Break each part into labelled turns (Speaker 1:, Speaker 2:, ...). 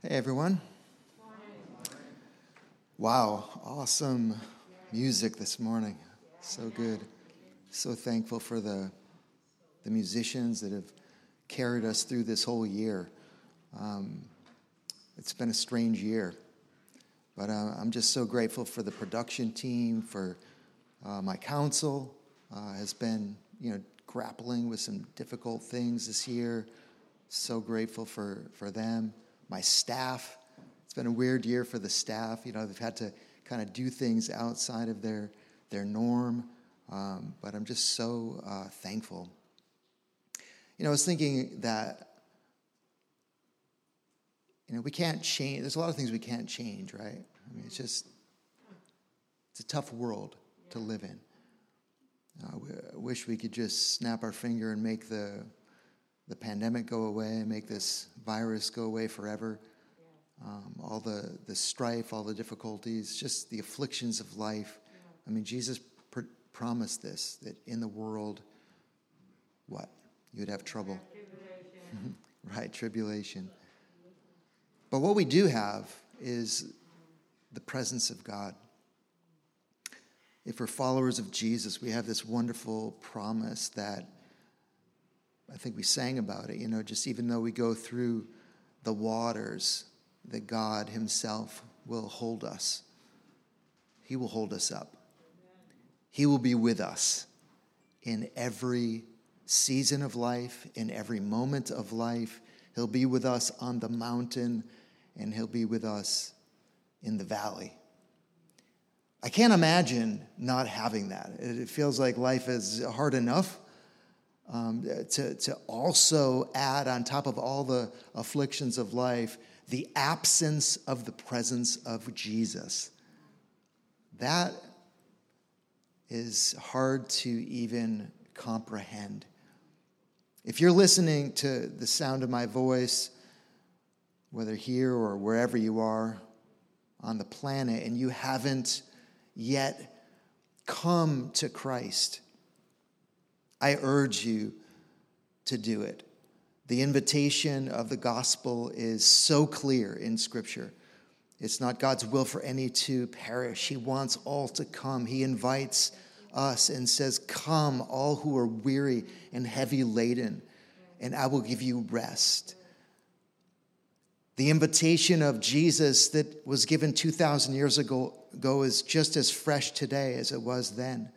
Speaker 1: Hey, everyone. Wow, awesome music this morning. So good. So thankful for the, the musicians that have carried us through this whole year. Um, it's been a strange year, but uh, I'm just so grateful for the production team, for uh, my council uh, has been, you know, grappling with some difficult things this year. So grateful for, for them. My staff, it's been a weird year for the staff. You know, they've had to kind of do things outside of their, their norm, um, but I'm just so uh, thankful. You know, I was thinking that, you know, we can't change, there's a lot of things we can't change, right? I mean, it's just, it's a tough world to live in. I wish we could just snap our finger and make the, the pandemic go away, make this virus go away forever. Um, all the, the strife, all the difficulties, just the afflictions of life. I mean, Jesus pr- promised this that in the world, what? You'd have trouble. Tribulation. right, tribulation. But what we do have is the presence of God if we're followers of Jesus, we have this wonderful promise that I think we sang about it, you know, just even though we go through the waters, that God Himself will hold us. He will hold us up. He will be with us in every season of life, in every moment of life. He'll be with us on the mountain, and He'll be with us in the valley. I can't imagine not having that. It feels like life is hard enough. Um, to, to also add on top of all the afflictions of life the absence of the presence of Jesus. That is hard to even comprehend. If you're listening to the sound of my voice, whether here or wherever you are on the planet, and you haven't yet come to Christ, I urge you to do it. The invitation of the gospel is so clear in Scripture. It's not God's will for any to perish. He wants all to come. He invites us and says, Come, all who are weary and heavy laden, and I will give you rest. The invitation of Jesus that was given 2,000 years ago, ago is just as fresh today as it was then.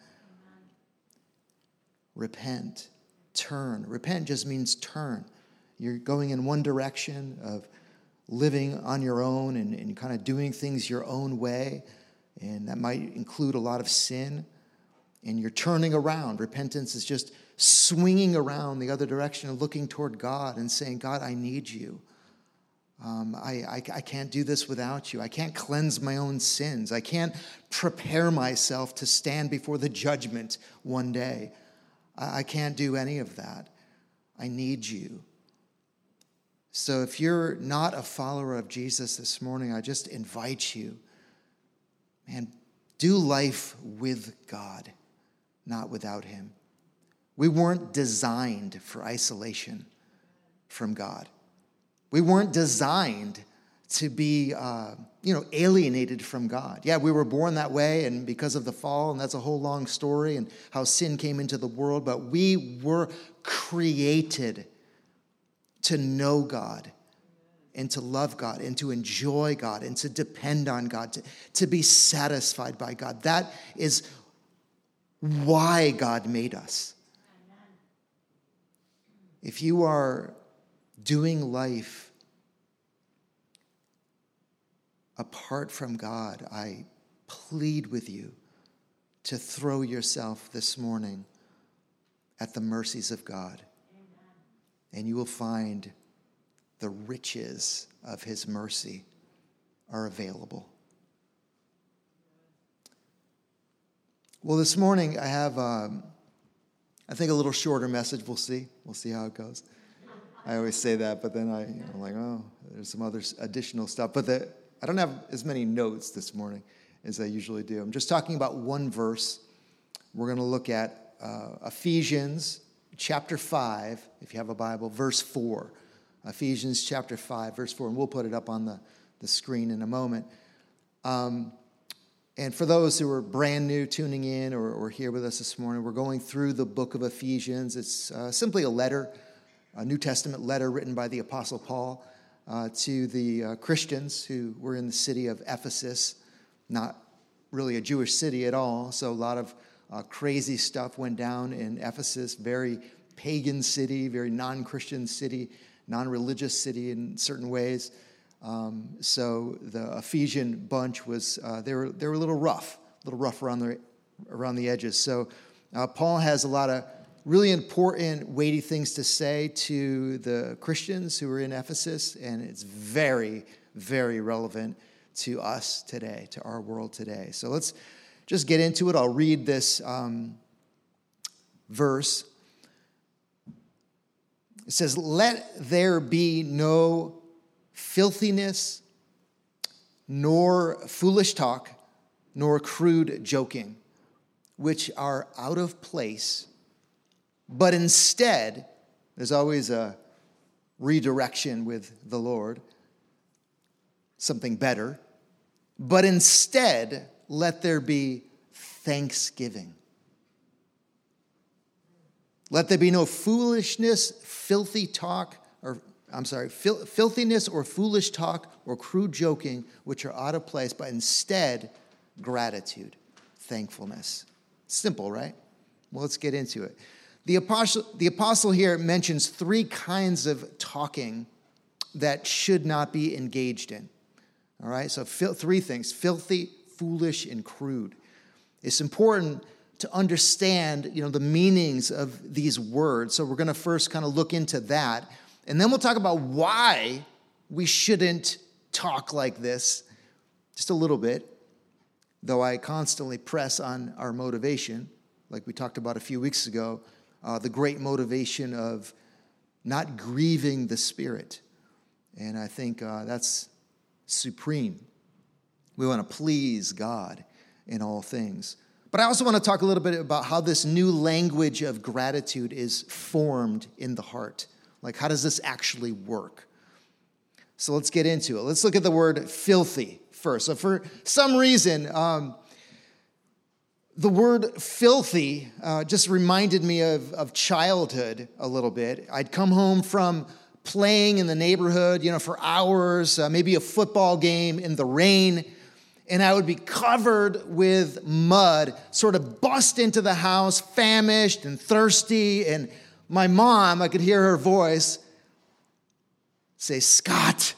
Speaker 1: Repent, turn. Repent just means turn. You're going in one direction of living on your own and, and kind of doing things your own way, and that might include a lot of sin. And you're turning around. Repentance is just swinging around the other direction and looking toward God and saying, God, I need you. Um, I, I, I, can't do this without you. I can't cleanse my own sins. I can't prepare myself to stand before the judgment one day. I, can't do any of that. I need you. So if you're not a follower of Jesus this morning, I just invite you, man, do life with God, not without Him. We weren't designed for isolation from God. We weren't designed to be, uh, you know, alienated from God. Yeah, we were born that way, and because of the fall, and that's a whole long story, and how sin came into the world. But we were created to know God, and to love God, and to enjoy God, and to depend on God, to, to be satisfied by God. That is why God made us. If you are doing life apart from God, I plead with you to throw yourself this morning at the mercies of God. Amen. And you will find the riches of his mercy are available. Well, this morning I have, um, I think, a little shorter message. We'll see. We'll see how it goes. I always say that, but then I, you know, like, oh, there's some other additional stuff. But the, I don't have as many notes this morning as I usually do. I'm just talking about one verse. We're going to look at uh, Ephesians chapter 5, if you have a Bible, verse 4. Ephesians chapter 5, verse 4, and we'll put it up on the, the screen in a moment. Um, and for those who are brand new tuning in or, or, here with us this morning, we're going through the book of Ephesians. It's uh, simply a letter, a New Testament letter written by the Apostle Paul uh, to the uh, Christians who were in the city of Ephesus, not really a Jewish city at all. So a lot of uh, crazy stuff went down in Ephesus, very pagan city, very non Christian city, non religious city in certain ways. Um, so the Ephesian bunch was, uh, they, were, they were a little rough, a little rough around the, around the edges. So uh, Paul has a lot of really important, weighty things to say to the Christians who are in Ephesus, and it's very, very relevant to us today, to our world today. So let's just get into it. I'll read this um, verse. It says, Let there be no filthiness, nor foolish talk, nor crude joking, which are out of place, but instead, there's always a redirection with the Lord, something better, but instead, let there be thanksgiving. Let there be no foolishness, filthy talk, or I'm sorry, fil- filthiness or foolish talk or crude joking, which are out of place, but instead, gratitude, thankfulness. Simple, right? Well, let's get into it. The apostle, the apostle here mentions three kinds of talking that should not be engaged in. All right, so fil- three things filthy, foolish and crude. It's important to understand, you know, the meanings of these words. So we're going to first kind of look into that, and then we'll talk about why we shouldn't talk like this just a little bit, though I constantly press on our motivation, like we talked about a few weeks ago, uh, the great motivation of not grieving the Spirit. And I think uh, that's supreme. We want to please God in all things. But I also want to talk a little bit about how this new language of gratitude is formed in the heart. Like, how does this actually work? So let's get into it. Let's look at the word filthy first. So, for some reason, um, the word filthy uh, just reminded me of, of childhood a little bit. I'd come home from playing in the neighborhood, you know, for hours, uh, maybe a football game in the rain and I would be covered with mud, sort of bust into the house, famished and thirsty. And my mom, I could hear her voice say, Scott,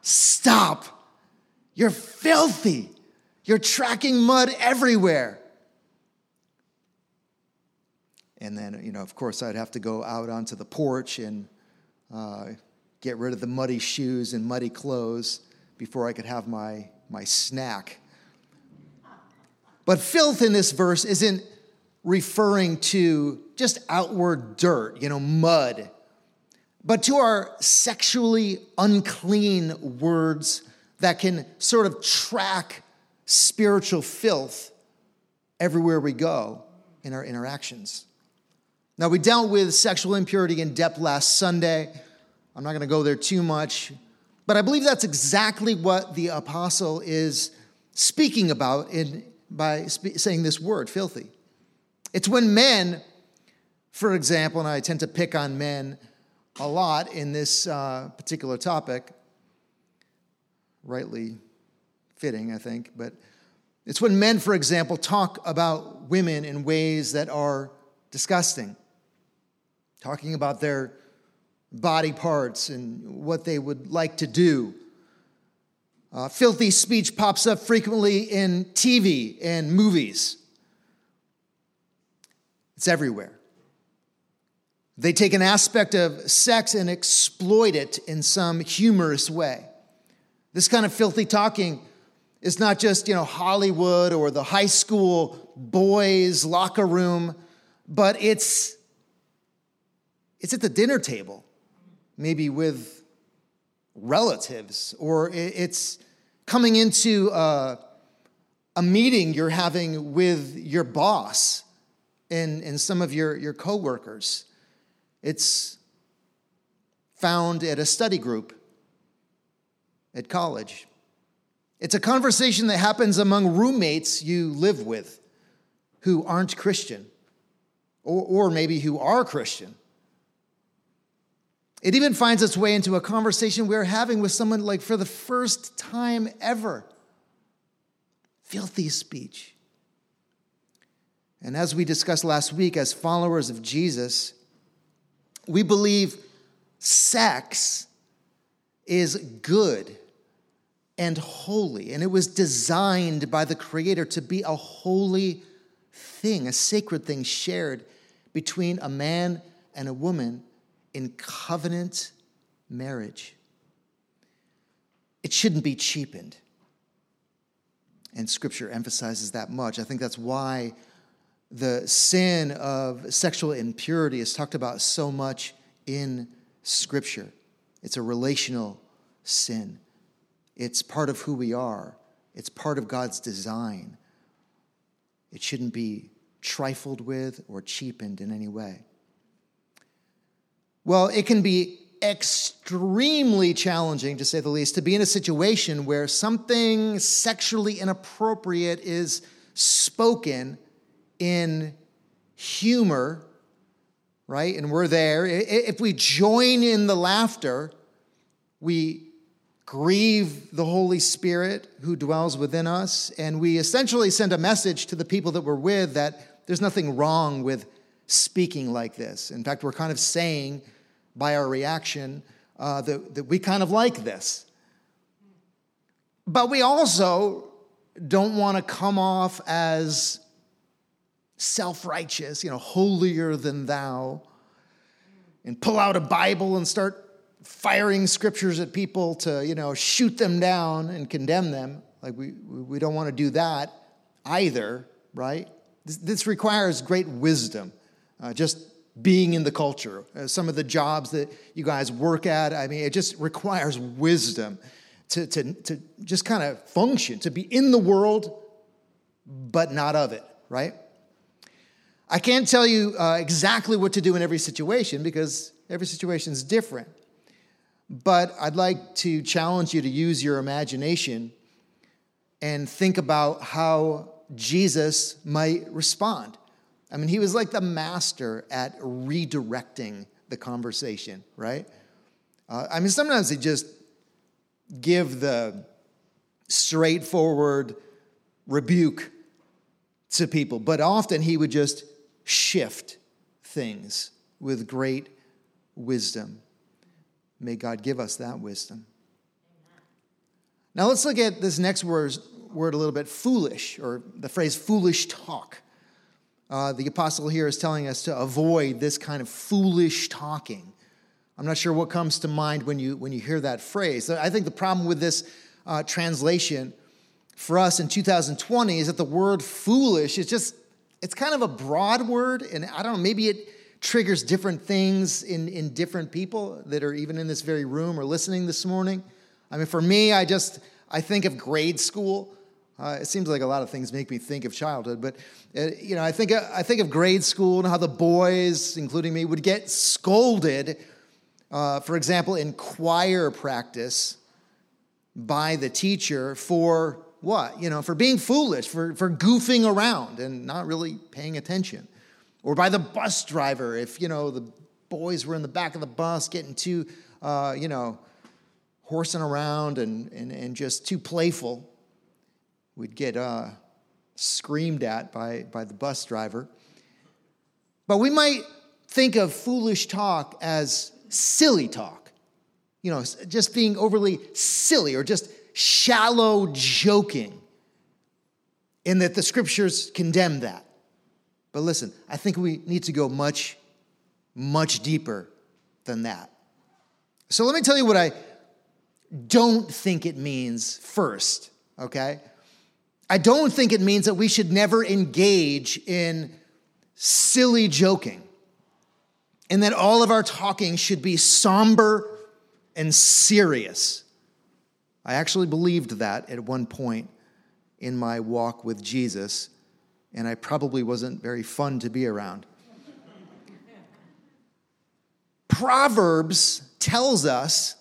Speaker 1: stop. You're filthy. You're tracking mud everywhere. And then, you know, of course, I'd have to go out onto the porch and uh, get rid of the muddy shoes and muddy clothes before I could have my, my snack. But filth in this verse isn't referring to just outward dirt, you know, mud, but to our sexually unclean words that can sort of track spiritual filth everywhere we go in our interactions. Now, we dealt with sexual impurity in depth last Sunday. I'm not going to go there too much. But I believe that's exactly what the apostle is speaking about in, by spe- saying this word, filthy. It's when men, for example, and I tend to pick on men a lot in this uh, particular topic, rightly fitting, I think, but it's when men, for example, talk about women in ways that are disgusting, talking about their body parts and what they would like to do. Uh, filthy speech pops up frequently in TV and movies. It's everywhere. They take an aspect of sex and exploit it in some humorous way. This kind of filthy talking is not just, you know, Hollywood or the high school boys' locker room, but it's it's at the dinner table maybe with relatives, or it's coming into a, a meeting you're having with your boss and, and some of your, your coworkers. It's found at a study group at college. It's a conversation that happens among roommates you live with who aren't Christian, or, or maybe who are Christian. It even finds its way into a conversation we're having with someone like for the first time ever. Filthy speech. And as we discussed last week, as followers of Jesus, we believe sex is good and holy, and it was designed by the Creator to be a holy thing, a sacred thing shared between a man and a woman in covenant marriage. It shouldn't be cheapened. And scripture emphasizes that much. I think that's why the sin of sexual impurity is talked about so much in scripture. It's a relational sin, it's part of who we are, it's part of God's design. It shouldn't be trifled with or cheapened in any way. Well, it can be extremely challenging, to say the least, to be in a situation where something sexually inappropriate is spoken in humor, right? And we're there. If we join in the laughter, we grieve the Holy Spirit who dwells within us, and we essentially send a message to the people that we're with that there's nothing wrong with speaking like this. In fact, we're kind of saying, by our reaction uh, that, that we kind of like this. But we also don't want to come off as self righteous, you know, holier than thou, and pull out a Bible and start firing scriptures at people to, you know, shoot them down and condemn them. Like, we, we don't want to do that either, right? This, this requires great wisdom. Uh, just being in the culture, uh, some of the jobs that you guys work at. I mean, it just requires wisdom to, to, to just kind of function, to be in the world, but not of it, right? I can't tell you uh, exactly what to do in every situation because every situation is different. But I'd like to challenge you to use your imagination and think about how Jesus might respond. I mean, he was like the master at redirecting the conversation, right? Uh, I mean, sometimes he just give the straightforward rebuke to people, but often he would just shift things with great wisdom. May God give us that wisdom. Now let's look at this next word, word a little bit foolish, or the phrase foolish talk. Uh, the apostle here is telling us to avoid this kind of foolish talking. I'm not sure what comes to mind when you, when you hear that phrase. I think the problem with this uh, translation for us in 2020 is that the word foolish is just, it's kind of a broad word, and I don't know, maybe it triggers different things in, in different people that are even in this very room or listening this morning. I mean, for me, I just, I think of grade school. Uh, it seems like a lot of things make me think of childhood, but uh, you know, I think I think of grade school and how the boys, including me, would get scolded. Uh, for example, in choir practice, by the teacher for what? You know, for being foolish, for for goofing around and not really paying attention, or by the bus driver if you know the boys were in the back of the bus getting too, uh, you know, horsing around and, and and just too playful We'd get uh, screamed at by, by the bus driver. But we might think of foolish talk as silly talk, you know, just being overly silly or just shallow joking, in that the scriptures condemn that. But listen, I think we need to go much, much deeper than that. So let me tell you what I don't think it means first, okay? I don't think it means that we should never engage in silly joking and that all of our talking should be somber and serious. I actually believed that at one point in my walk with Jesus, and I probably wasn't very fun to be around. Proverbs tells us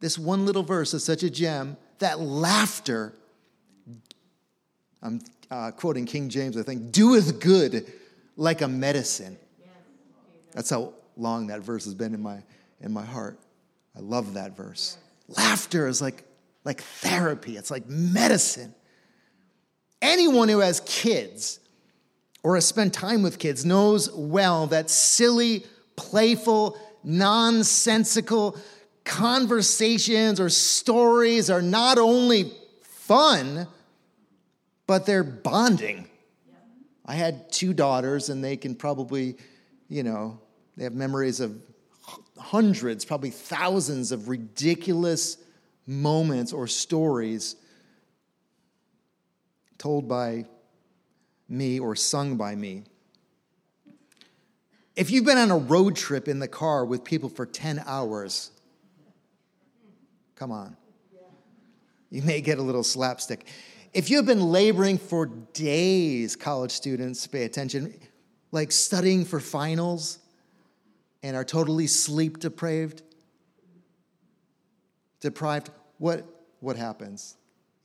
Speaker 1: this one little verse is such a gem that laughter, I'm uh, quoting King James, I think, doeth good like a medicine. That's how long that verse has been in my, in my heart. I love that verse. Laughter is like, like therapy, it's like medicine. Anyone who has kids or has spent time with kids knows well that silly, playful, nonsensical conversations or stories are not only fun, but they're bonding. I had two daughters, and they can probably, you know, they have memories of hundreds, probably thousands of ridiculous moments or stories told by me or sung by me. If you've been on a road trip in the car with people for 10 hours, come on, you may get a little slapstick. If you've been laboring for days, college students, pay attention, like studying for finals and are totally sleep deprived, deprived, what, what happens?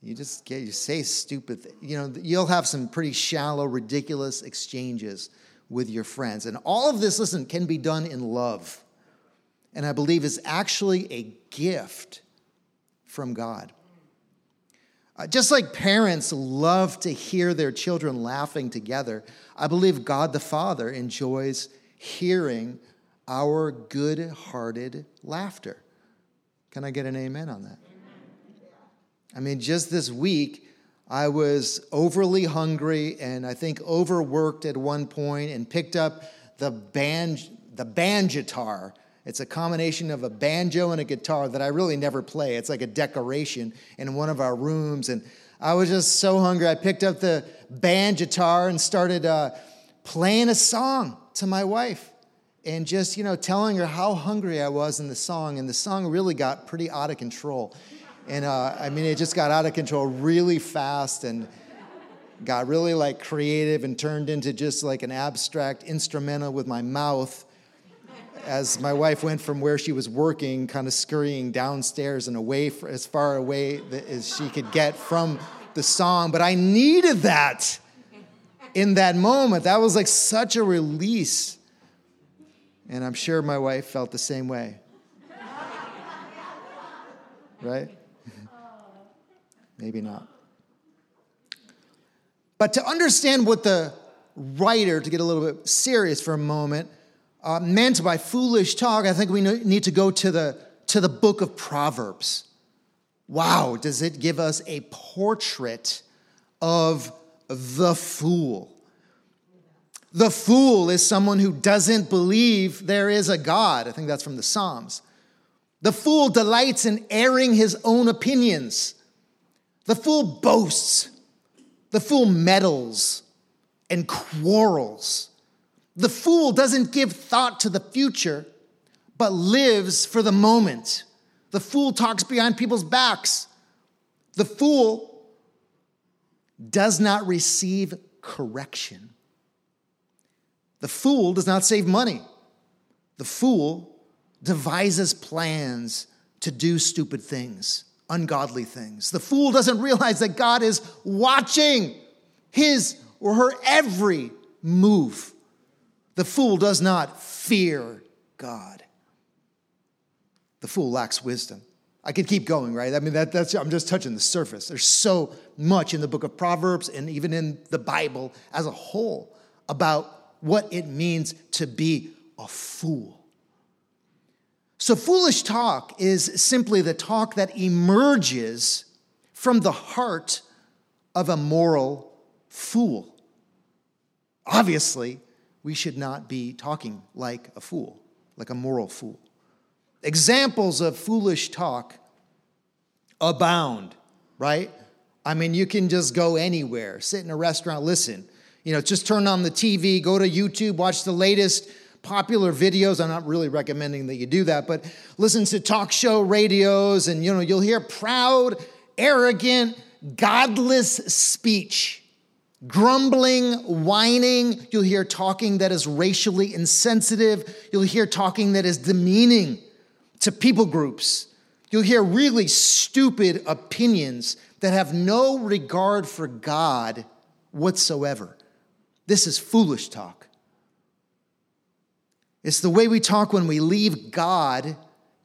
Speaker 1: You just get, you say stupid things. You know, you'll have some pretty shallow, ridiculous exchanges with your friends. And all of this, listen, can be done in love. And I believe is actually a gift from God. Uh, just like parents love to hear their children laughing together, I believe God the Father enjoys hearing our good hearted laughter. Can I get an amen on that? I mean, just this week, I was overly hungry and I think overworked at one point and picked up the band the banjitar. It's a combination of a banjo and a guitar that I really never play. It's like a decoration in one of our rooms. And I was just so hungry. I picked up the banjitar and started uh, playing a song to my wife and just, you know, telling her how hungry I was in the song. And the song really got pretty out of control. And uh, I mean, it just got out of control really fast and got really like creative and turned into just like an abstract instrumental with my mouth as my wife went from where she was working, kind of scurrying downstairs and away for, as far away as she could get from the song. But I needed that in that moment. That was like such a release. And I'm sure my wife felt the same way. Right? Maybe not. But to understand what the writer, to get a little bit serious for a moment, uh, meant by foolish talk, I think we need to go to the, to the book of Proverbs. Wow, does it give us a portrait of the fool? The fool is someone who doesn't believe there is a God. I think that's from the Psalms. The fool delights in airing his own opinions. The fool boasts, the fool meddles and quarrels. The fool doesn't give thought to the future, but lives for the moment. The fool talks behind people's backs. The fool does not receive correction. The fool does not save money. The fool devises plans to do stupid things ungodly things. The fool doesn't realize that God is watching his or her every move. The fool does not fear God. The fool lacks wisdom. I could keep going, right? I mean, that, that's, I'm just touching the surface. There's so much in the book of Proverbs and even in the Bible as a whole about what it means to be a fool. So, foolish talk is simply the talk that emerges from the heart of a moral fool. Obviously, we should not be talking like a fool, like a moral fool. Examples of foolish talk abound, right? I mean, you can just go anywhere, sit in a restaurant, listen. You know, just turn on the TV, go to YouTube, watch the latest popular videos. I'm not really recommending that you do that, but listen to talk show radios and you know, you'll hear proud, arrogant, godless speech. Grumbling, whining, you'll hear talking that is racially insensitive, you'll hear talking that is demeaning. to people groups. You'll hear really stupid opinions that have no regard for God whatsoever. This is foolish talk. It's the way we talk when we leave God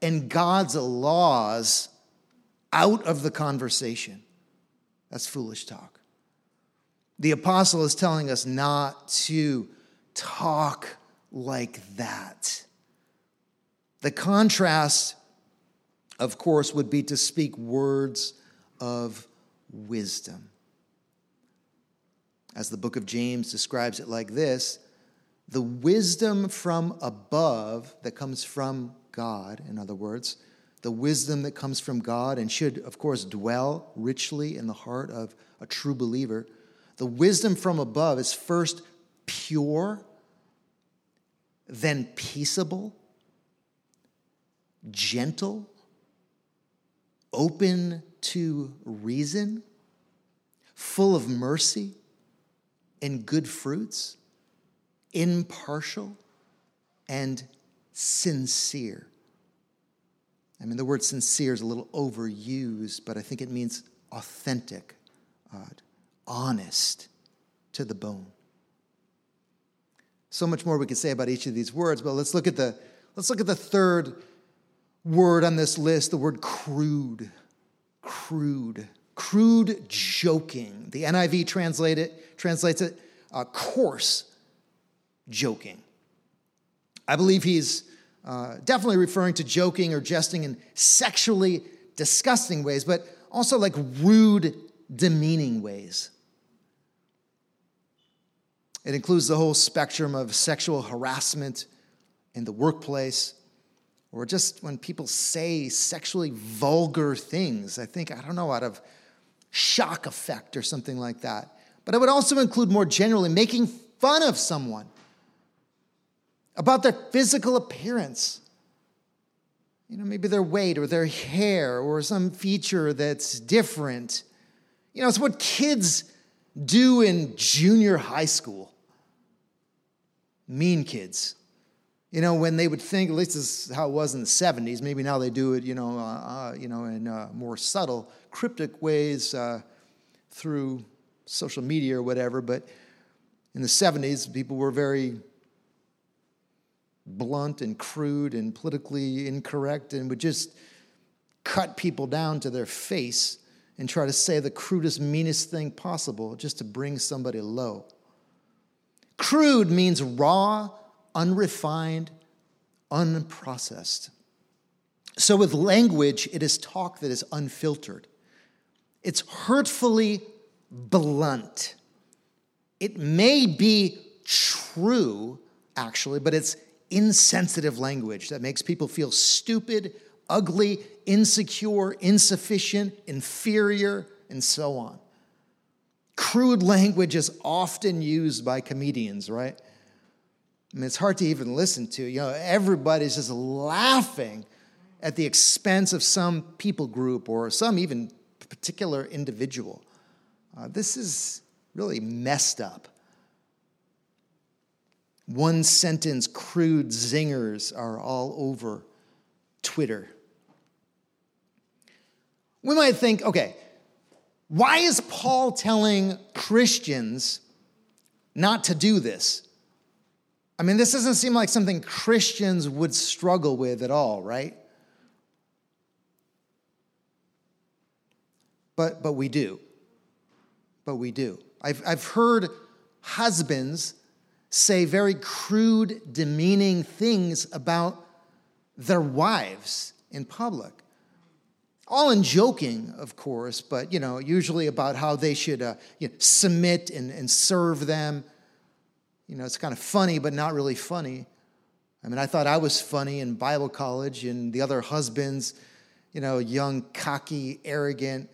Speaker 1: and God's laws out of the conversation. That's foolish talk. The apostle is telling us not to talk like that. The contrast, of course, would be to speak words of wisdom. As the book of James describes it like this the wisdom from above that comes from God, in other words, the wisdom that comes from God and should, of course, dwell richly in the heart of a true believer. The wisdom from above is first pure, then peaceable, gentle, open to reason, full of mercy and good fruits, impartial and sincere. I mean, the word sincere is a little overused, but I think it means authentic, uh, honest to the bone. So much more we could say about each of these words, but let's look at the, let's look at the third word on this list, the word crude. Crude. Crude joking. The NIV translate it, translates it uh, coarse joking. I believe he's uh, definitely referring to joking or jesting in sexually disgusting ways, but also like rude, demeaning ways. It includes the whole spectrum of sexual harassment in the workplace, or just when people say sexually vulgar things. I think, I don't know, out of shock effect or something like that. But it would also include more generally making fun of someone about their physical appearance. You know, maybe their weight or their hair or some feature that's different. You know, it's what kids do in junior high school. Mean kids. You know, when they would think, at least this is how it was in the 70s, maybe now they do it, you know, uh, uh, you know in uh, more subtle, cryptic ways uh, through social media or whatever. But in the 70s, people were very blunt and crude and politically incorrect and would just cut people down to their face and try to say the crudest, meanest thing possible just to bring somebody low. Crude means raw, unrefined, unprocessed. So, with language, it is talk that is unfiltered. It's hurtfully blunt. It may be true, actually, but it's insensitive language that makes people feel stupid, ugly, insecure, insufficient, inferior, and so on. Crude language is often used by comedians, right? I mean, it's hard to even listen to. You know, everybody's just laughing at the expense of some people group or some even particular individual. Uh, this is really messed up. One sentence, crude zingers are all over Twitter. We might think, okay, why is Paul telling Christians not to do this? I mean, this doesn't seem like something Christians would struggle with at all, right? But, but we do. But we do. I've, I've heard husbands say very crude, demeaning things about their wives in public. All in joking, of course, but you know, usually about how they should uh, you know, submit and, and serve them you know, it's kind of funny, but not really funny. I mean, I thought I was funny in Bible college, and the other husbands, you know, young, cocky, arrogant,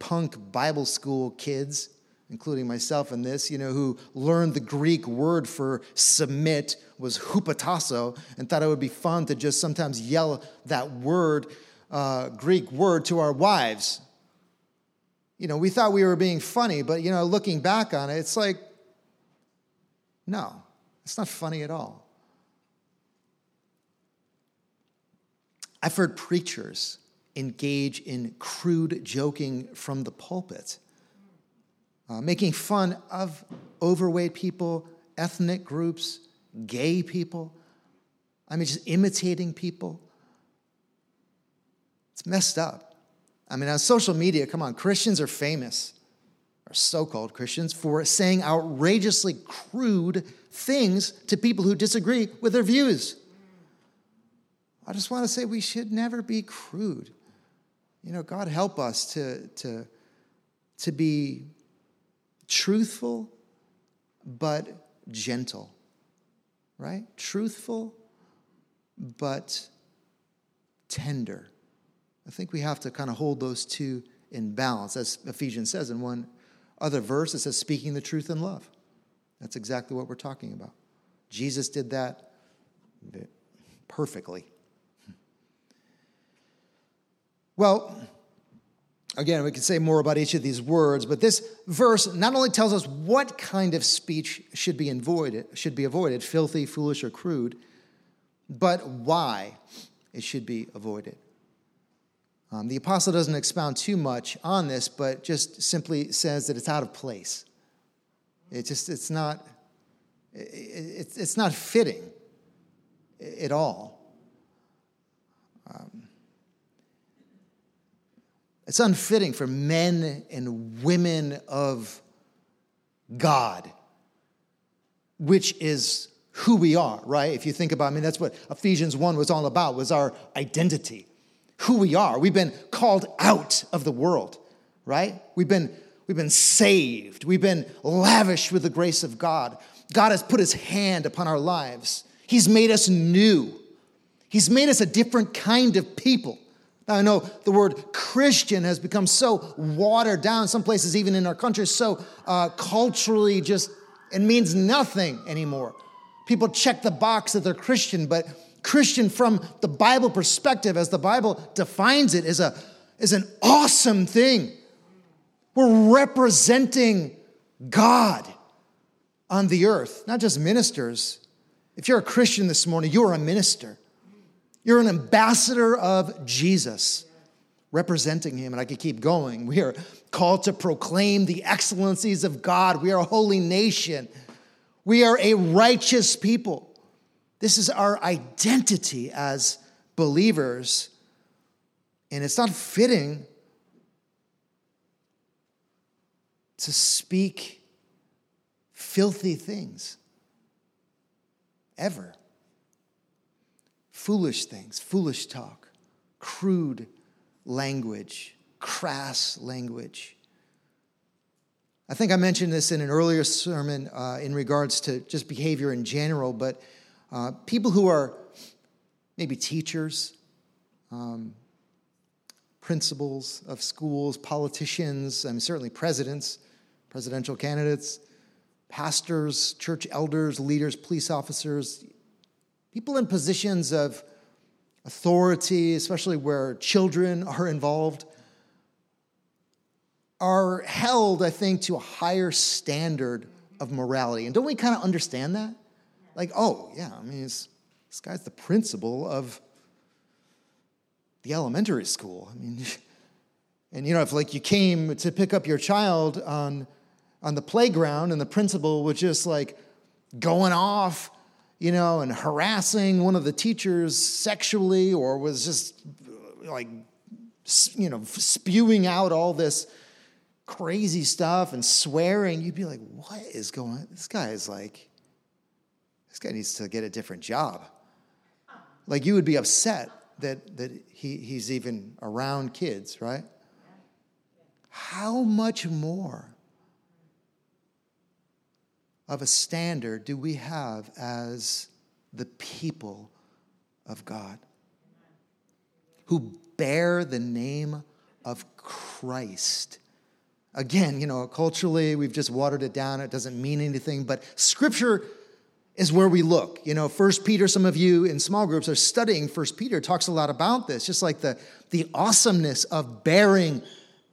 Speaker 1: punk Bible school kids, including myself in this, you know, who learned the Greek word for submit was hupotasso and thought it would be fun to just sometimes yell that word, uh, Greek word, to our wives. You know, we thought we were being funny, but, you know, looking back on it, it's like, no, it's not funny at all. I've heard preachers engage in crude joking from the pulpit, uh, making fun of overweight people, ethnic groups, gay people. I mean, just imitating people. It's messed up. I mean, on social media, come on, Christians are famous, or so called Christians, for saying outrageously crude things to people who disagree with their views. I just want to say we should never be crude. You know, God help us to, to, to be truthful but gentle, right? Truthful but tender. I think we have to kind of hold those two in balance, as Ephesians says in one other verse. It says, speaking the truth in love. That's exactly what we're talking about. Jesus did that perfectly. Well, again, we could say more about each of these words, but this verse not only tells us what kind of speech should be avoided, should be avoided, filthy, foolish, or crude, but why it should be avoided. Um, the apostle doesn't expound too much on this, but just simply says that it's out of place. It just it's not it, it's not fitting at all. It's unfitting for men and women of God, which is who we are, right? If you think about, I mean, that's what Ephesians 1 was all about, was our identity, who we are. We've been called out of the world, right? We've been, we've been saved. We've been lavished with the grace of God. God has put his hand upon our lives. He's made us new. He's made us a different kind of people. I know the word Christian has become so watered down, some places, even in our country, so uh, culturally just, it means nothing anymore. People check the box that they're Christian, but Christian from the Bible perspective, as the Bible defines it, is, a, is an awesome thing. We're representing God on the earth, not just ministers. If you're a Christian this morning, you're a minister. You're an ambassador of Jesus, representing him. And I could keep going. We are called to proclaim the excellencies of God. We are a holy nation. We are a righteous people. This is our identity as believers. And it's not fitting to speak filthy things ever foolish things, foolish talk, crude language, crass language. I think I mentioned this in an earlier sermon uh, in regards to just behavior in general, but uh, people who are maybe teachers, um, principals of schools, politicians, I mean, certainly presidents, presidential candidates, pastors, church elders, leaders, police officers, People in positions of authority, especially where children are involved, are held, I think, to a higher standard of morality. And don't we kind of understand that? Like, oh, yeah, I mean, this guy's the principal of the elementary school. I mean, and you know, if like you came to pick up your child on, on the playground and the principal was just like going off you know, and harassing one of the teachers sexually or was just like, you know, spewing out all this crazy stuff and swearing, you'd be like, what is going on? This guy is like, this guy needs to get a different job. Like you would be upset that, that he, he's even around kids, right? How much more of a standard do we have as the people of God who bear the name of Christ? Again, you know, culturally, we've just watered it down. It doesn't mean anything, but scripture is where we look. You know, First Peter, some of you in small groups are studying First Peter, talks a lot about this, just like the, the awesomeness of bearing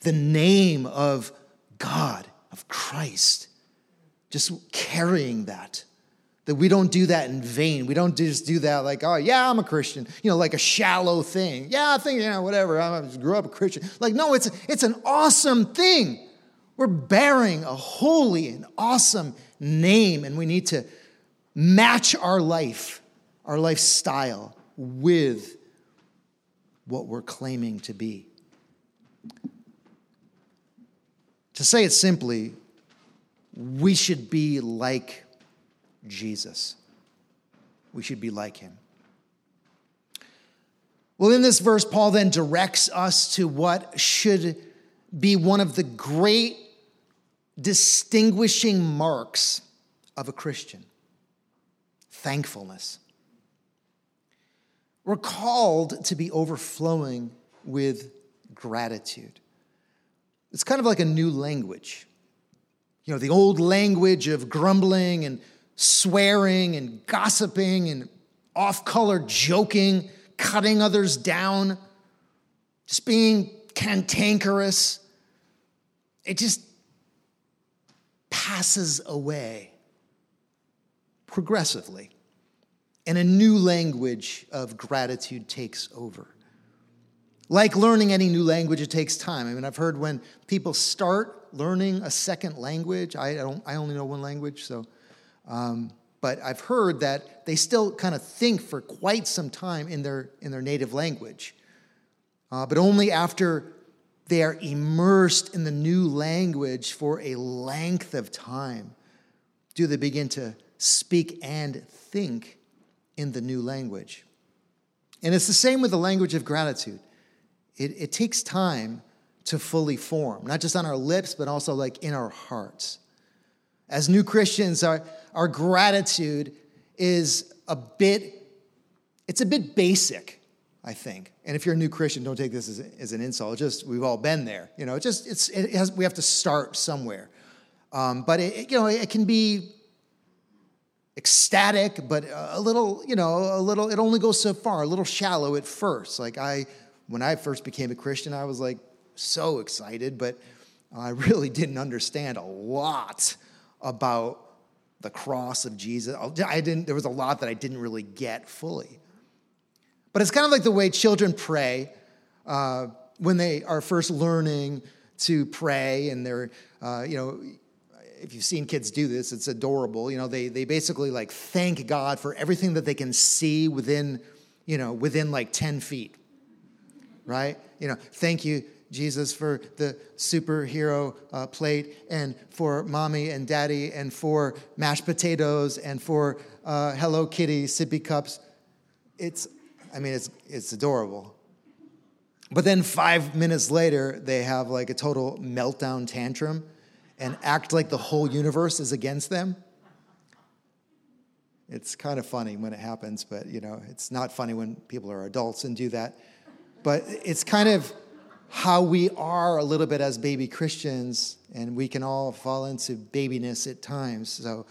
Speaker 1: the name of God, of Christ just carrying that, That we don't do that in vain. We don't just do that like, oh, yeah, I'm a Christian, you know, like a shallow thing. Yeah, I think, know, whatever, I grew up a Christian. Like, no, it's, it's an awesome thing. We're bearing a holy and awesome name, and we need to match our life, our lifestyle, with what we're claiming to be. To say it simply, we should be like Jesus. We should be like him. Well, in this verse, Paul then directs us to what should be one of the great distinguishing marks of a Christian thankfulness. We're called to be overflowing with gratitude. It's kind of like a new language. You know, the old language of grumbling and swearing and gossiping and off color joking, cutting others down, just being cantankerous. It just passes away progressively. And a new language of gratitude takes over. Like learning any new language, it takes time. I mean, I've heard when people start learning a second language, I, don't, I only know one language, so, um, but I've heard that they still kind of think for quite some time in their, in their native language. Uh, but only after they are immersed in the new language for a length of time do they begin to speak and think in the new language. And it's the same with the language of gratitude. It, it takes time to fully form, not just on our lips, but also like in our hearts. As new Christians, our, our gratitude is a bit, it's a bit basic, I think. And if you're a new Christian, don't take this as, as an insult. Just we've all been there. You know, it just it's it has, we have to start somewhere. Um, but it, you know, it can be ecstatic, but a little, you know, a little, it only goes so far, a little shallow at first. Like I, when I first became a Christian, I was like so excited, but I really didn't understand a lot about the cross of Jesus. I didn't, there was a lot that I didn't really get fully. But it's kind of like the way children pray uh, when they are first learning to pray and they're, uh, you know, if you've seen kids do this, it's adorable. You know, they, they basically like thank God for everything that they can see within, you know, within like 10 feet, right? You know, thank you, Jesus, for the superhero uh, plate and for mommy and daddy and for mashed potatoes and for uh, Hello Kitty sippy cups. It's, I mean, it's, it's adorable. But then five minutes later, they have like a total meltdown tantrum and act like the whole universe is against them. It's kind of funny when it happens, but you know, it's not funny when people are adults and do that. But it's kind of how we are a little bit as baby Christians, and we can all fall into babiness at times. So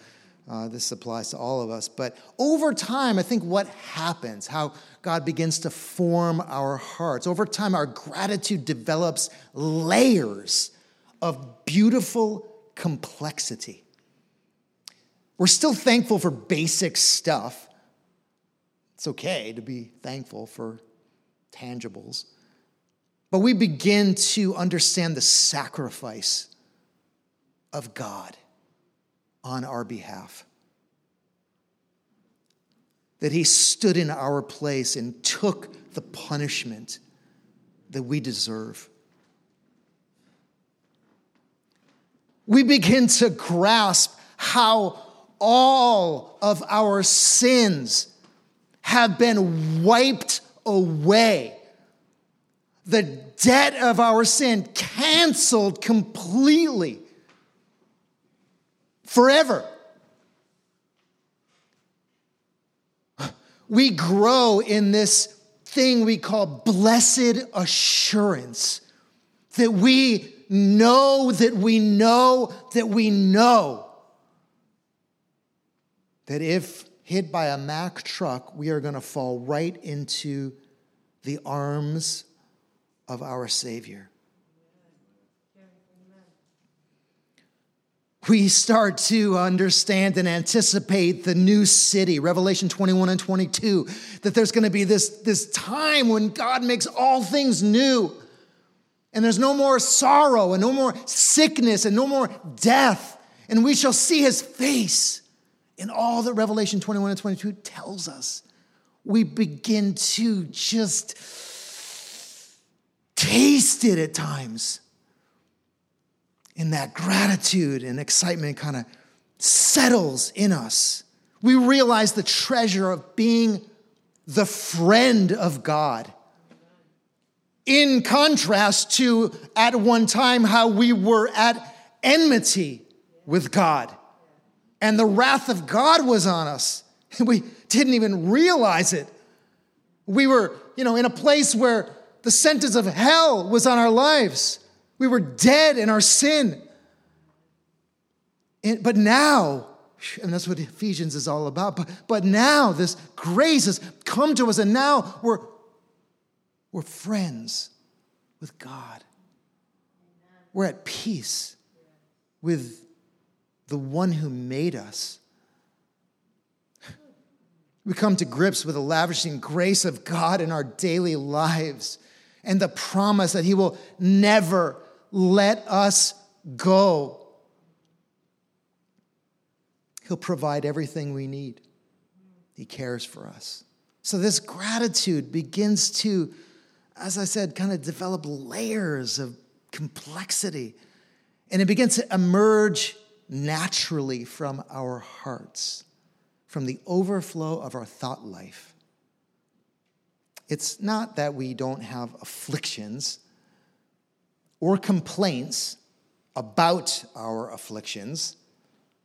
Speaker 1: uh, this applies to all of us. But over time, I think what happens, how God begins to form our hearts, over time, our gratitude develops layers of beautiful complexity. We're still thankful for basic stuff. It's okay to be thankful for tangibles. But we begin to understand the sacrifice of God on our behalf. That He stood in our place and took the punishment that we deserve. we begin to grasp how all of our sins have been wiped away. The debt of our sin canceled completely, forever. We grow in this thing we call blessed assurance that we know that we know that we know that if hit by a Mack truck, we are going to fall right into the arms of our Savior. we start to understand and anticipate the new city, Revelation 21 and 22, that there's going to be this, this time when God makes all things new. And there's no more sorrow and no more sickness and no more death. And we shall see his face. In all that Revelation 21 and 22 tells us, we begin to just taste it at times and that gratitude and excitement kind of settles in us. We realize the treasure of being the friend of God. In contrast to at one time how we were at enmity with God. And the wrath of God was on us. We didn't even realize it. We were, you know, in a place where the sentence of hell was on our lives. We were dead in our sin. And, but now, and that's what Ephesians is all about, but, but now this grace has come to us, and now we're, we're friends with God. We're at peace with the one who made us. We come to grips with the lavishing grace of God in our daily lives and the promise that He will never let us go. He'll provide everything we need. He cares for us. So, this gratitude begins to, as I said, kind of develop layers of complexity. And it begins to emerge naturally from our hearts, from the overflow of our thought life. It's not that we don't have afflictions or complaints about our afflictions.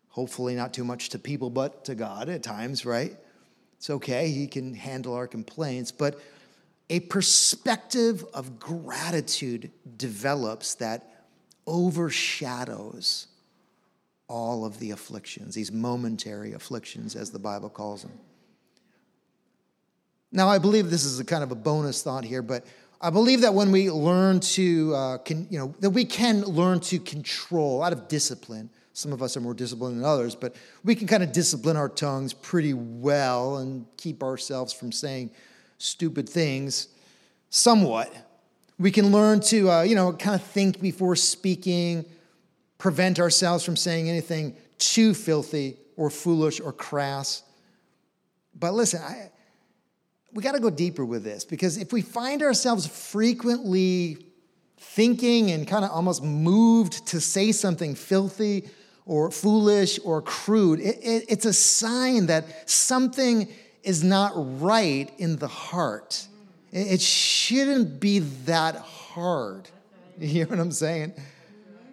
Speaker 1: Hopefully, not too much to people, but to God at times, right? It's okay, He can handle our complaints. But a perspective of gratitude develops that overshadows all of the afflictions, these momentary afflictions, as the Bible calls them. Now, I believe this is a kind of a bonus thought here, but I believe that when we learn to, uh, can, you know, that we can learn to control out of discipline. Some of us are more disciplined than others, but we can kind of discipline our tongues pretty well and keep ourselves from saying stupid things somewhat. We can learn to, uh, you know, kind of think before speaking, prevent ourselves from saying anything too filthy or foolish or crass. But listen, I, we got to go deeper with this because if we find ourselves frequently thinking and kind of almost moved to say something filthy or foolish or crude, it, it, it's a sign that something is not right in the heart. It, it shouldn't be that hard. You hear what I'm saying?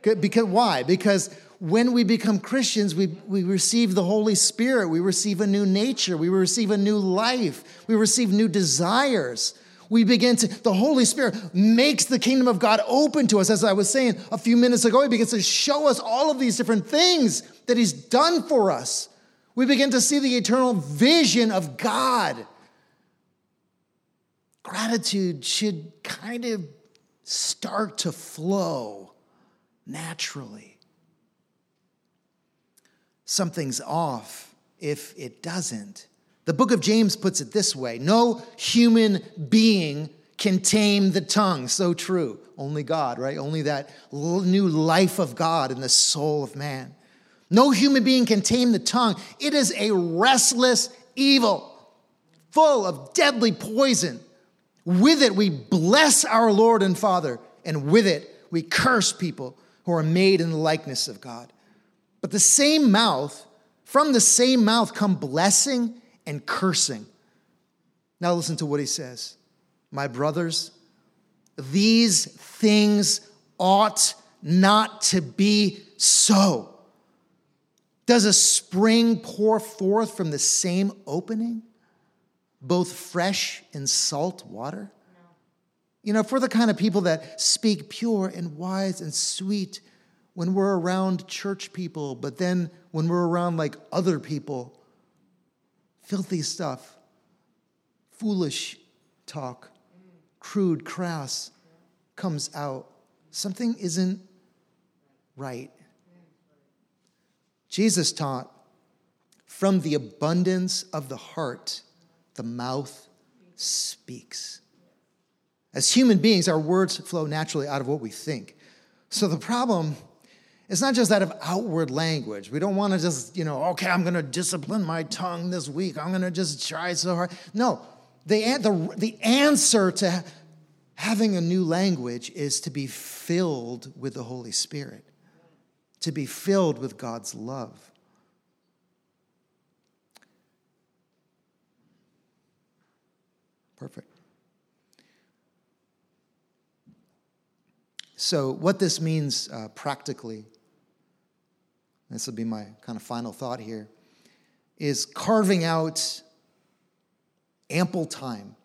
Speaker 1: Because why? Because when we become Christians, we, we receive the Holy Spirit. We receive a new nature. We receive a new life. We receive new desires. We begin to, the Holy Spirit makes the kingdom of God open to us. As I was saying a few minutes ago, He begins to show us all of these different things that He's done for us. We begin to see the eternal vision of God. Gratitude should kind of start to flow naturally something's off if it doesn't. The book of James puts it this way No human being can tame the tongue. So true. Only God, right? Only that new life of God in the soul of man. No human being can tame the tongue. It is a restless evil, full of deadly poison. With it, we bless our Lord and Father, and with it, we curse people who are made in the likeness of God. But the same mouth, from the same mouth come blessing and cursing. Now listen to what he says. My brothers, these things ought not to be so. Does a spring pour forth from the same opening, both fresh and salt water? No. You know, for the kind of people that speak pure and wise and sweet when we're around church people, but then when we're around like other people, filthy stuff, foolish talk, crude, crass comes out. Something isn't right. Jesus taught, from the abundance of the heart, the mouth speaks. As human beings, our words flow naturally out of what we think. So the problem is not just that of outward language. We don't want to just, you know, okay, I'm going to discipline my tongue this week. I'm going to just try so hard. No, the, the, the answer to having a new language is to be filled with the Holy Spirit, to be filled with God's love. Perfect. So, what this means uh, practically, this will be my kind of final thought here, is carving out ample time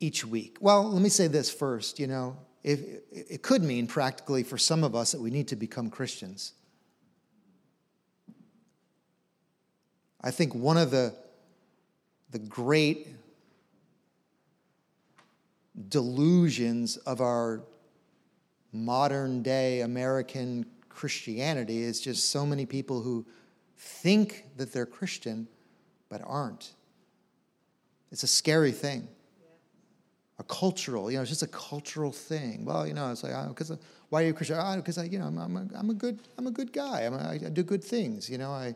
Speaker 1: each week. Well, let me say this first. You know, if, it could mean practically for some of us that we need to become Christians. I think one of the, the great delusions of our modern day American Christianity is just so many people who think that they're Christian but aren't. It's a scary thing. A cultural, you know, it's just a cultural thing. Well, you know, it's like, because oh, uh, why are you Christian? Because oh, I, uh, you know, I'm, I'm, a, I'm a good, I'm a good guy. I'm a, i do good things. You know, I,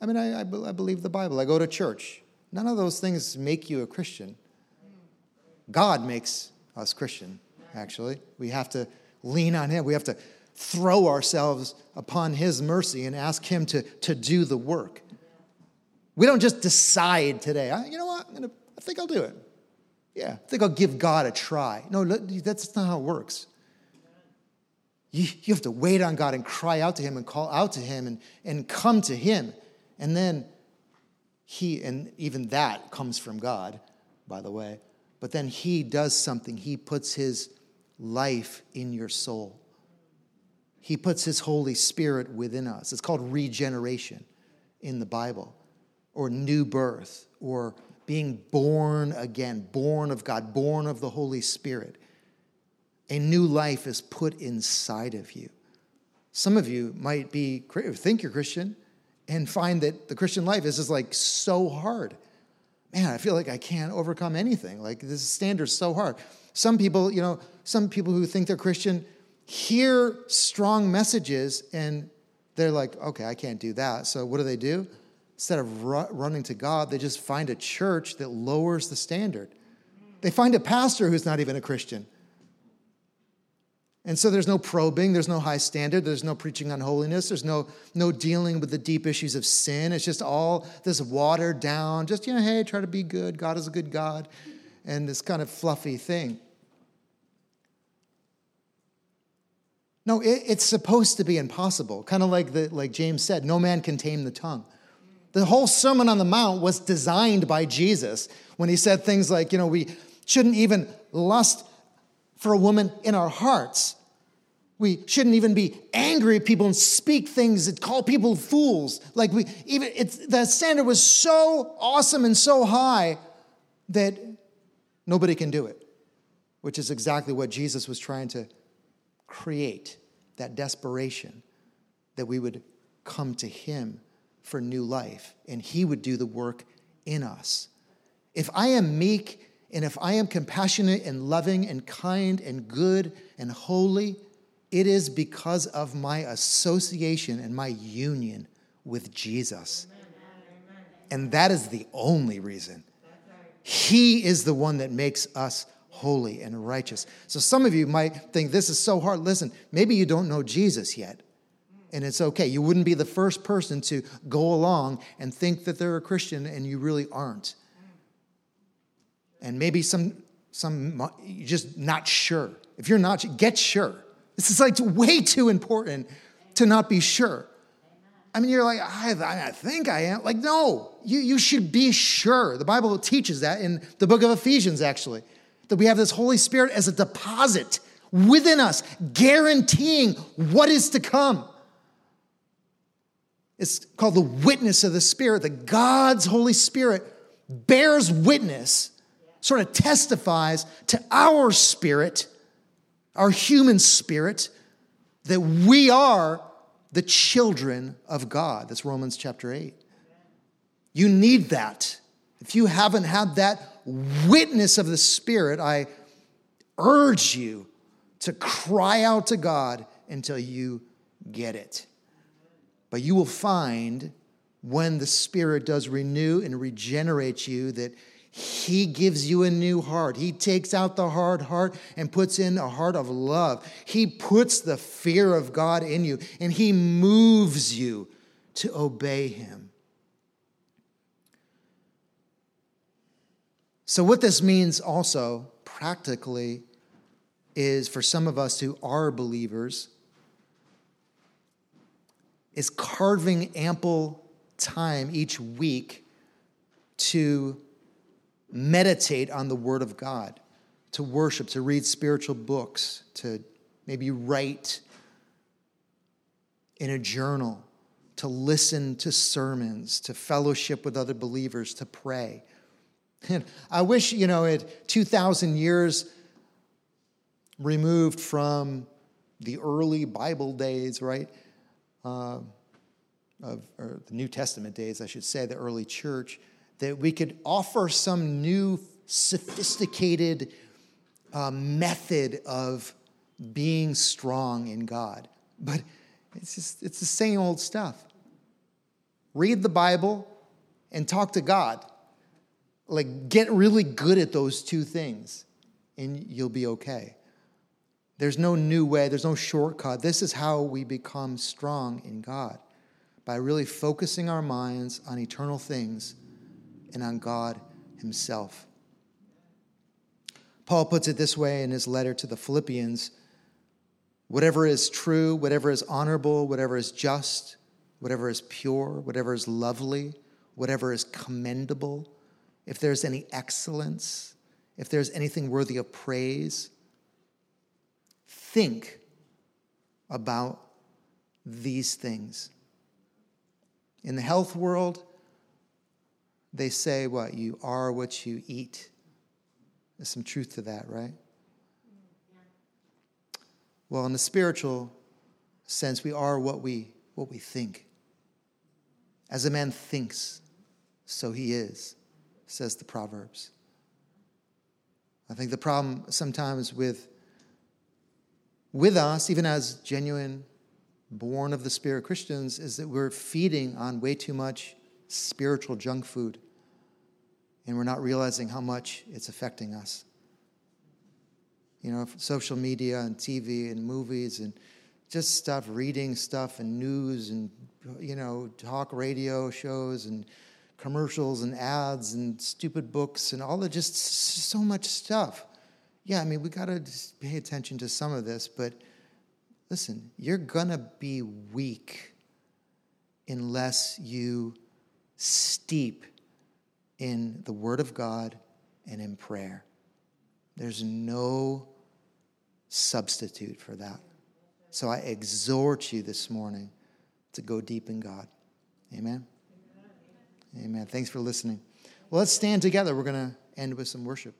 Speaker 1: I mean, I, I, I believe the Bible. I go to church. None of those things make you a Christian. God makes us Christian, actually. We have to lean on Him. We have to throw ourselves upon His mercy and ask Him to, to do the work. We don't just decide today, you know what, I'm gonna, I think I'll do it. Yeah, I think I'll give God a try. No, that's not how it works. You, you have to wait on God and cry out to Him and call out to Him and, and come to Him. And then He, and even that comes from God, by the way. But then He does something. He puts His life in your soul. He puts His Holy Spirit within us. It's called regeneration in the Bible, or new birth, or being born again, born of God, born of the Holy Spirit. A new life is put inside of you. Some of you might be think you're Christian and find that the Christian life is just like so hard man, I feel like I can't overcome anything. Like this standard's so hard. Some people, you know, some people who think they're Christian hear strong messages and they're like, okay, I can't do that. So what do they do? Instead of ru- running to God, they just find a church that lowers the standard. They find a pastor who's not even a Christian. And so there's no probing, there's no high standard, there's no preaching on holiness, there's no, no dealing with the deep issues of sin. It's just all this watered down, just, you know, hey, try to be good. God is a good God. And this kind of fluffy thing. No, it, it's supposed to be impossible. Kind of like, the, like James said, no man can tame the tongue. The whole Sermon on the Mount was designed by Jesus when he said things like, you know, we shouldn't even lust for a woman in our hearts. We shouldn't even be angry at people and speak things that call people fools. Like we even it's the standard was so awesome and so high that nobody can do it, which is exactly what Jesus was trying to create that desperation that we would come to him for new life and he would do the work in us. If I am meek and if I am compassionate and loving and kind and good and holy, it is because of my association and my union with Jesus. And that is the only reason. He is the one that makes us holy and righteous. So some of you might think this is so hard. Listen, maybe you don't know Jesus yet. And it's okay. You wouldn't be the first person to go along and think that they're a Christian and you really aren't and maybe some some you're just not sure. If you're not, get sure. This is like way too important to not be sure. I mean, you're like, I, I think I am. Like, no, you, you should be sure. The Bible teaches that in the book of Ephesians, actually, that we have this Holy Spirit as a deposit within us, guaranteeing what is to come. It's called the witness of the Spirit, that God's Holy Spirit bears witness sort of testifies to our spirit, our human spirit, that we are the children of God. That's Romans chapter 8. You need that. If you haven't had that witness of the Spirit, I urge you to cry out to God until you get it. But you will find when the Spirit does renew and regenerate you that He gives you a new heart. He takes out the hard heart and puts in a heart of love. He puts the fear of God in you and He moves you to obey Him. So, what this means also practically is for some of us who are believers, is carving ample time each week to meditate on the Word of God, to worship, to read spiritual books, to maybe write in a journal, to listen to sermons, to fellowship with other believers, to pray. I wish, you know, at 2,000 years removed from the early Bible days, right? Uh, of or the New Testament days, I should say, the early church, that we could offer some new, sophisticated uh, method of being strong in God. But it's just it's the same old stuff. Read the Bible and talk to God. Like get really good at those two things, and you'll be okay. There's no new way, there's no shortcut. This is how we become strong in God by really focusing our minds on eternal things and on God Himself. Paul puts it this way in his letter to the Philippians whatever is true, whatever is honorable, whatever is just, whatever is pure, whatever is lovely, whatever is commendable, if there's any excellence, if there's anything worthy of praise, think about these things. In the health world, they say what? You are what you eat. There's some truth to that, right? Well, in the spiritual sense, we are what we, what we think. As a man thinks, so he is, says the Proverbs. I think the problem sometimes with, with us, even as genuine born of the Spirit Christians is that we're feeding on way too much spiritual junk food and we're not realizing how much it's affecting us. You know, social media and TV and movies and just stuff, reading stuff and news and, you know, talk radio shows and commercials and ads and stupid books and all the just so much stuff. Yeah, I mean, we got to pay attention to some of this, but Listen, you're going to be weak unless you steep in the Word of God and in prayer. There's no substitute for that. So I exhort you this morning to go deep in God. Amen. Amen. Thanks for listening. Well, let's stand together. We're going to end with some worship.